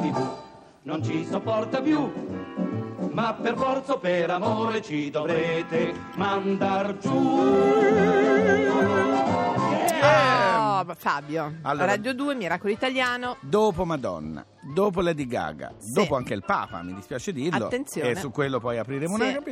tv non ci sopporta più. Ma per forza o per amore ci dovrete mandar giù. Oh, Fabio, Allora- Radio 2, Miracolo Italiano. Dopo Madonna, dopo Lady Gaga, Sì. dopo anche il Papa, mi dispiace dirlo, Attenzione. e su quello poi apriremo Sì. una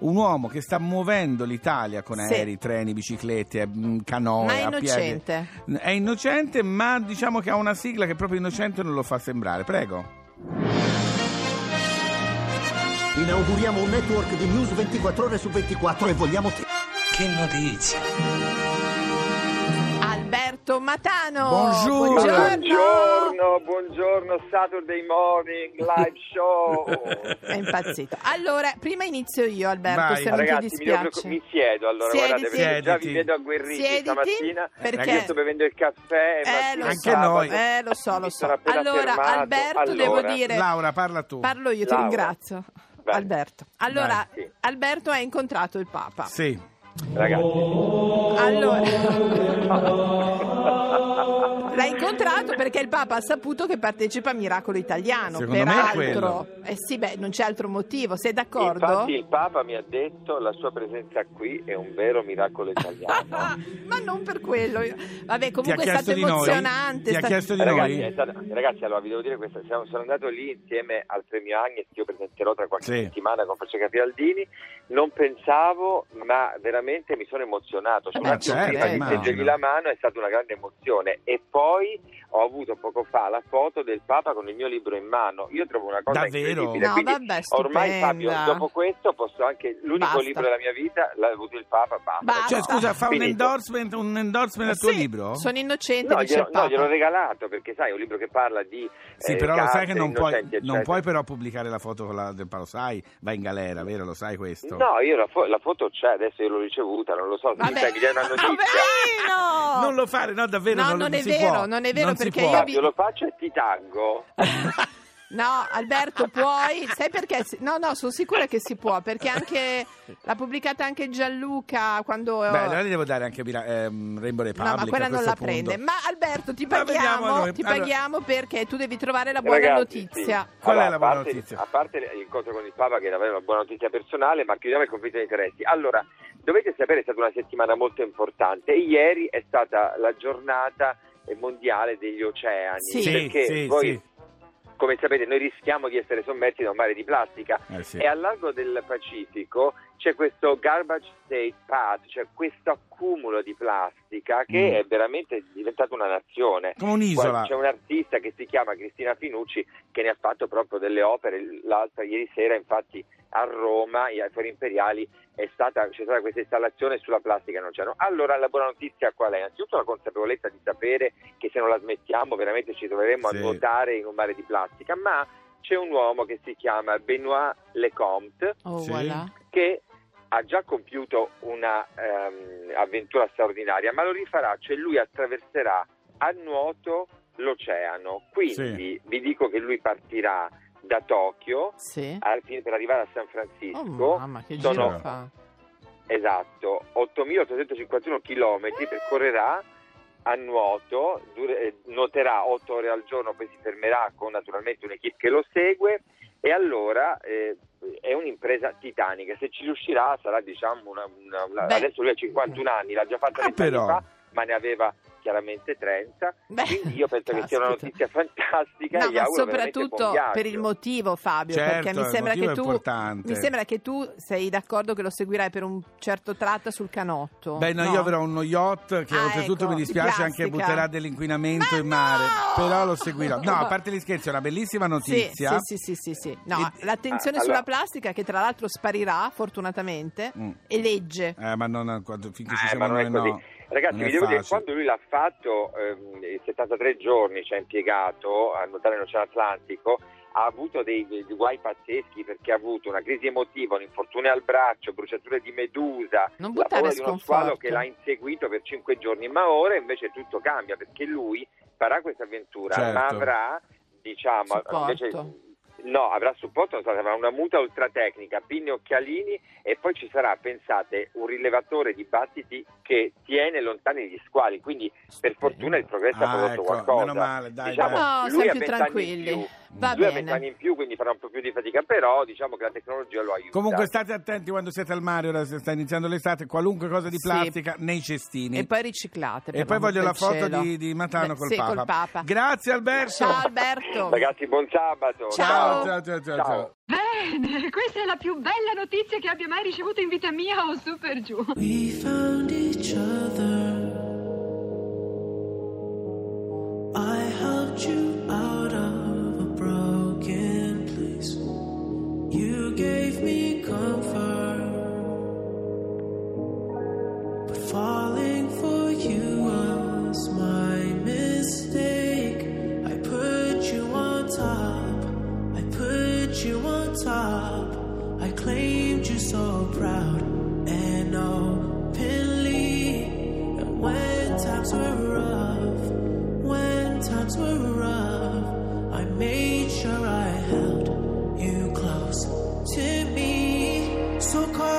un uomo che sta muovendo l'Italia con Sì. aerei, treni, biciclette, mm, canoe, Ma è innocente. È innocente, ma diciamo che ha una sigla che proprio innocente non lo fa sembrare. Prego. Inauguriamo un network di news 24 ore su 24 e vogliamo te. Che notizia! Alberto Matano. Buongiorno. Buongiorno. Buongiorno, Saturday Morning Live Show. È impazzito. Allora, prima inizio io, Alberto, Vai. se non Ragazzi, ti mi, dispiace. preoccup- mi siedo allora, Siediti. guardate, perché già vi vedo agguerriti Siediti, stamattina. perché- Io sto bevendo il caffè. Eh, lo Anche so, noi. eh, lo so, lo Mi so. Allora, fermato. Alberto, Allora. devo dire... Laura, parla tu. Parlo io, ti Laura. ringrazio. Vai. Alberto. Allora, Vai, sì. Alberto ha incontrato il Papa. Sì. Ragazzi, Allora, l'ha incontrato perché il Papa ha saputo che partecipa a Miracolo Italiano. Secondo me è Peraltro, quello. eh sì, beh, non c'è altro motivo. Sei d'accordo? infatti il Papa mi ha detto la sua presenza qui è un vero miracolo italiano. Ma non per quello. Vabbè, comunque è stato emozionante. Ti ha chiesto di Ragazzi, noi? stato- ragazzi, allora vi devo dire questa, siamo- sono andato lì insieme al premio Agnes che io presenterò tra qualche Sì. settimana con Francesca Fialdini. Non pensavo, ma veramente mi sono emozionato. Ma Soprattutto certo, prima di stringergli la mano è stata una grande emozione. E poi ho avuto poco fa la foto del Papa con il mio libro in mano. Io trovo una cosa Davvero? incredibile. No, Quindi vabbè, ormai. Fabio, dopo questo posso anche l'unico Basta. libro della mia vita l'ha avuto il Papa, basta. Basta. Cioè, scusa, fa un endorsement, un endorsement al tuo Sì, libro? Sono innocente, No, dice glielo, il no, Papa. gliel'ho regalato perché sai, è un libro che parla di Sì, eh, però lo sai carte, che non puoi, non puoi però pubblicare la foto con la- del palo, sai? Va in galera, vero? Lo sai questo? No, io la, fo- la foto c'è, adesso io l'ho ricevuta, non lo so, se mi Vabbè. mi dai una notizia. Poverino! Non lo fare, no, davvero. No, non, non è si vero, può. non è vero, Non perché io Fabio, lo faccio e ti taggo. No, Alberto, puoi? Sai perché? No, no, sono sicura che si può, perché anche l'ha pubblicata anche Gianluca quando... Beh, allora gli devo dare anche ehm, Rainbow Republic. No, ma quella non la punto. prende. Ma Alberto, ti paghiamo, ti Allora- paghiamo perché tu devi trovare la buona Ragazzi, notizia. sì. Qual è Allora, la a buona parte- notizia? A parte l'incontro con il Papa, che era una buona notizia personale, ma chiudiamo il conflitto di interessi. Allora, dovete sapere, è stata una settimana molto importante. Ieri è stata la giornata eh, mondiale degli oceani. Sì. Perché sì, voi, sì. come sapete, noi rischiamo di essere sommersi da un mare di plastica. Eh, sì. E al largo del Pacifico c'è questo garbage state path, cioè questo accumulo di plastica che Mm. è veramente diventato una nazione. Come un'isola. C'è un'artista che si chiama Cristina Finucci che ne ha fatto proprio delle opere. L'altra ieri sera, infatti, a Roma, ai Fori Imperiali, stata, c'è stata questa installazione sulla plastica in oceano. Allora, la buona notizia qual è? Innanzitutto la consapevolezza di sapere che se non la smettiamo veramente ci troveremo Sì. a nuotare in un mare di plastica, ma c'è un uomo che si chiama Benoît Lecomte Oh, Sì. voilà. che ha già compiuto una ehm, avventura straordinaria, ma lo rifarà, cioè lui attraverserà a nuoto l'oceano. Quindi vi dico che lui partirà da Tokyo Sì. al fine- per arrivare a San Oh, Francisco. mamma, che Sono- giro fa. Esatto, 8.851 chilometri, percorrerà a nuoto, dure- eh, nuoterà 8 ore al giorno, poi si fermerà con naturalmente un'equipe che lo segue e allora eh, è un'impresa titanica, se ci riuscirà sarà diciamo una, una- una- adesso lui ha 51 anni, l'ha già fatta Ah, 20 anni però. fa, ma ne aveva chiaramente 30, Beh, quindi io penso che sia una caspita. notizia fantastica No, e ma soprattutto per il motivo, Fabio, Certo, perché mi sembra, che tu, mi sembra che tu sei d'accordo che lo seguirai per un certo tratto sul canotto. Beh, no, io avrò uno yacht che Ah, oltretutto ecco, mi di dispiace anche butterà dell'inquinamento Ma in mare. no! Però lo seguirò. No, a parte gli scherzi, è una bellissima notizia. sì, sì, sì, sì, sì. No, E- l'attenzione Ah, sulla allora- plastica che tra l'altro sparirà fortunatamente Mm. e legge. Eh, ma non quando- finché ci Eh, siamo ma non è noi così. no. Ragazzi, Non vi devo dire, quando lui l'ha fatto, ehm, 73 giorni ci ha impiegato a nuotare nell'Oceano Atlantico, ha avuto dei, dei guai pazzeschi perché ha avuto una crisi emotiva, un infortunio al braccio, bruciature di medusa, Non la paura di uno squalo che l'ha inseguito per 5 giorni, ma ora invece tutto cambia perché lui farà questa avventura, Certo. ma avrà, diciamo, No, avrà supporto, non so, avrà una muta ultratecnica, pinne occhialini e poi ci sarà, pensate, un rilevatore di battiti che tiene lontani gli squali, quindi per fortuna il progresso ha Ah, prodotto ecco, qualcosa. meno male, dai, diciamo, dai. No, lui siamo ha più 20 anni in tranquilli. più, Va lui ha bene. 20 anni in più, quindi farà un po' più di fatica, però diciamo che la tecnologia lo aiuta. Comunque state attenti quando siete al mare, ora sta iniziando l'estate, qualunque cosa di Sì. plastica nei cestini. E poi riciclate. E poi voglio la foto di, di Matano Beh, col, sì, Papa. col Papa. Grazie Alberto. Ciao Alberto. Ragazzi, buon sabato. Ciao. ciao, ciao, ciao, Ciao. ciao. Bene, questa è la più bella notizia che abbia mai ricevuto in vita mia o su per giù. We found each other. I helped you out of So call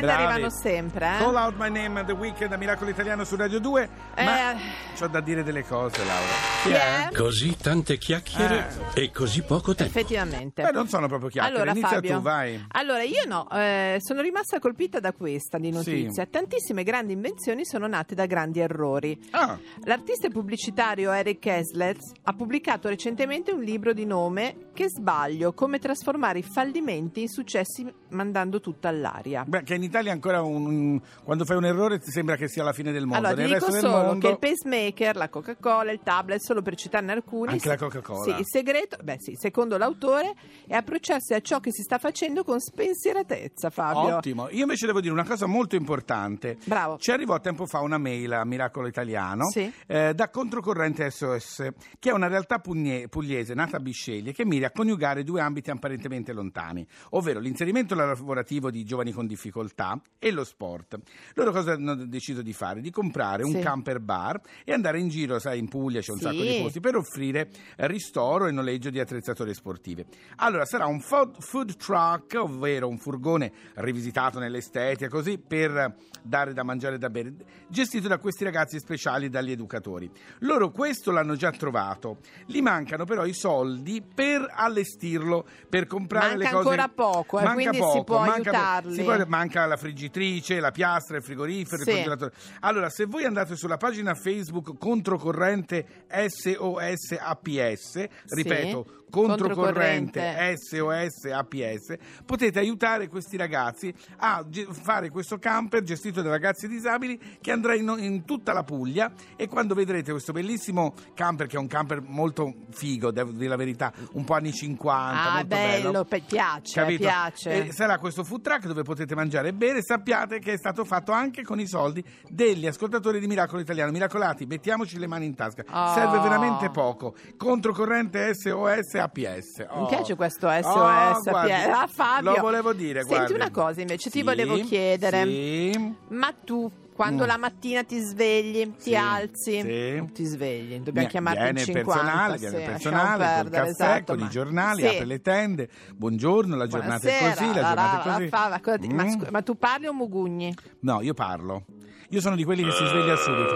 weekend Bravi. arrivano sempre, eh? Call out my name The Weekend a Miracolo Italiano su Radio 2. Ma Eh. c'ho da dire delle cose, Laura. Chi è? Così tante chiacchiere e così poco tempo. Effettivamente. Beh, non sono proprio chiacchiere. Allora, Inizia Fabio, tu, vai. Allora, io no, eh, sono rimasta colpita da questa di notizia. Sì. Tantissime grandi invenzioni sono nate da grandi errori. Ah, L'artista pubblicitario Eric Heslet ha pubblicato recentemente un libro di nome Che sbaglio, come trasformare i fallimenti in successi mandando tutto all'aria. beh, che in Italia ancora un, quando fai un errore ti sembra che sia la fine del mondo. Allora, ti Nel dico resto del solo mondo che il pacemaker, la Coca-Cola, il tablet, solo per citarne alcuni. Anche la Coca-Cola. Sì, il segreto, beh sì, secondo l'autore, è approcciarsi a ciò che si sta facendo con spensieratezza, Fabio. Ottimo. Io invece devo dire una cosa molto importante. Bravo. Ci arrivò tempo fa una mail a Miracolo Italiano Sì. eh, da Controcorrente SOS, che è una realtà pugne- pugliese nata a Bisceglie che mira a coniugare due ambiti apparentemente lontani, ovvero l'inserimento lavorativo di giovani con difficoltà e lo sport. Loro cosa hanno deciso di fare? Di comprare un Sì. camper bar e andare in giro, sai, in Puglia c'è un Sì. sacco di posti per offrire eh, ristoro e noleggio di attrezzature sportive. Allora sarà un fo- food truck, ovvero un furgone rivisitato nell'estetica, così per dare da mangiare e da bere, gestito da questi ragazzi speciali e dagli educatori. Loro questo l'hanno già trovato, gli mancano però i soldi per allestirlo, per comprare Manca le cose. ancora poco, eh, Manca quindi si poco, può manca aiutare evitarli. si può- manca la friggitrice, la piastra, il frigorifero, Sì. il congelatore. Allora, se voi andate sulla pagina Facebook Controcorrente SOS APS, ripeto, Controcorrente Controcorrente. SOS APS, potete aiutare questi ragazzi a ge- fare questo camper gestito da ragazzi disabili che andrà in, in tutta la Puglia e quando vedrete questo bellissimo camper che è un camper molto figo, devo dire la verità, un po' anni 50, Ah, molto bello, pe- piace, Capito? piace. E sarà questo food truck dove potete mangiare e bere. Sappiate che è stato fatto anche con i soldi degli ascoltatori di Miracolo Italiano. Miracolati, mettiamoci le mani in tasca. Oh. Serve veramente poco. Controcorrente SOS APS. Oh. Mi piace questo SOS Oh, guardi, ah, Fabio. Lo volevo dire, Senti guardi. una cosa invece, ti Sì, volevo chiedere. Sì. Ma tu, quando Mm. la mattina ti svegli, ti Sì, sì. sì. ti svegli, dobbiamo chiamarti viene in il 50. personale, sì, viene il lasciamo personale col perdere, caffè, esatto, con ma- i giornali, sì. apre le tende. Buongiorno, la giornata è Buonasera, così, la giornata è la- così. fa- fa- ma, Mm. scu- ma tu parli o mugugni? No, io parlo. Io sono di quelli che si sveglia subito.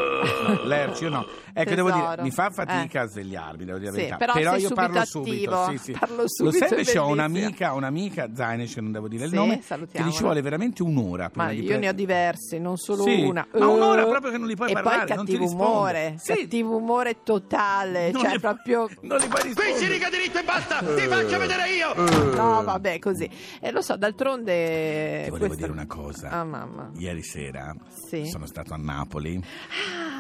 No, Lercio no. Ecco, devo dire, mi fa fatica Eh. a svegliarmi, devo dire la Sì, verità. però sei io parlo subito. Sì, sì. Parlo Lo subito, sai è invece ho un'amica, un'amica, Zainic, non devo dire il nome, che ci vuole veramente un'ora. prima Ma di io pre- ne ho diversi, non solo Sì, una. ma un'ora Eh, proprio che non li puoi e parlare, poi non ti cattivo umore, Sì. cattivo umore totale, Non cioè li- proprio... Non li puoi rispondere. Qui si riga diritto e basta! Ti faccio vedere io! No, vabbè, così. E lo so, d'altronde... Ti volevo questa- dire una cosa. Ah, mamma. Ieri sera Sì. Sono stato a Napoli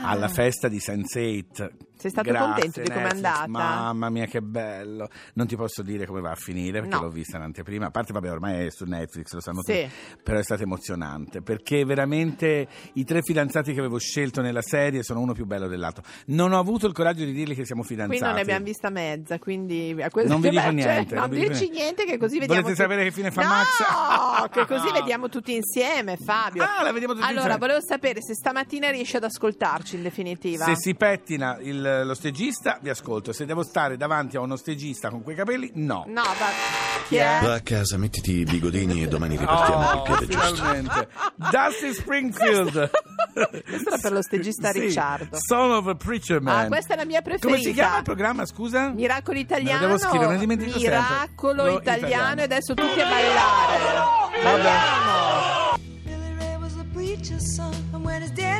alla festa di Sense8. Sei stato Grazie, contento di com'è Netflix. andata? Mamma mia, che bello! Non ti posso dire come va a finire perché No. l'ho vista in anteprima. A parte, vabbè, ormai è su Netflix, lo sanno Sì. tutti. Però è stato emozionante perché veramente i tre fidanzati che avevo scelto nella serie sono uno più bello dell'altro. Non ho avuto il coraggio di dirgli che siamo fidanzati. Qui non ne abbiamo vista mezza, quindi a questo Non vi dico cioè, niente, non non dico dirci niente. niente che così vediamo Volete tutti- sapere che fine fa no, Max? che così vediamo tutti insieme, Fabio. Ah, la vediamo tutti Allora, insieme. volevo sapere se stamattina riesci ad ascoltarci in definitiva. Se si pettina il- lo stegista, vi ascolto. Se devo stare davanti a uno stegista con quei capelli, no. No, va... Chi è? Va a casa, mettiti i bigodini e domani ripartiamo Oh, piede giusto. finalmente. Dusty Springfield. Questo era per lo stagista Sì, Ricciardo. Son of a Preacher Man. Ah, questa è la mia preferita. Come si chiama il programma, scusa? Miracolo Me italiano. lo devo scrivere, me ne dimentico sempre. Miracolo Lo italiano, italiano. e adesso tutti a ballare. Balliamo. Billy Ray was a preacher's son, and when his daddy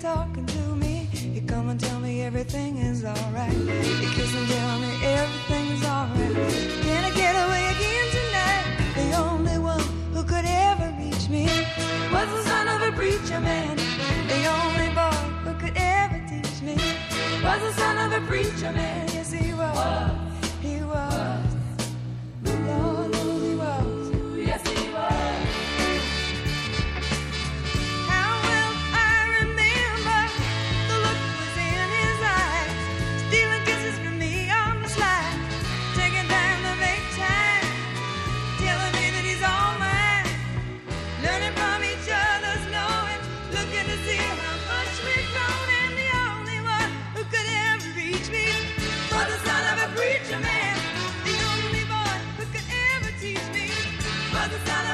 Talking to me, You come and tell me everything is alright. He kiss and tell me everything's alright. Can I get away again tonight? The only one who could ever reach me was the son of a preacher man. The only boy who could ever teach me was the son of a preacher man. Yes, he was. Mother's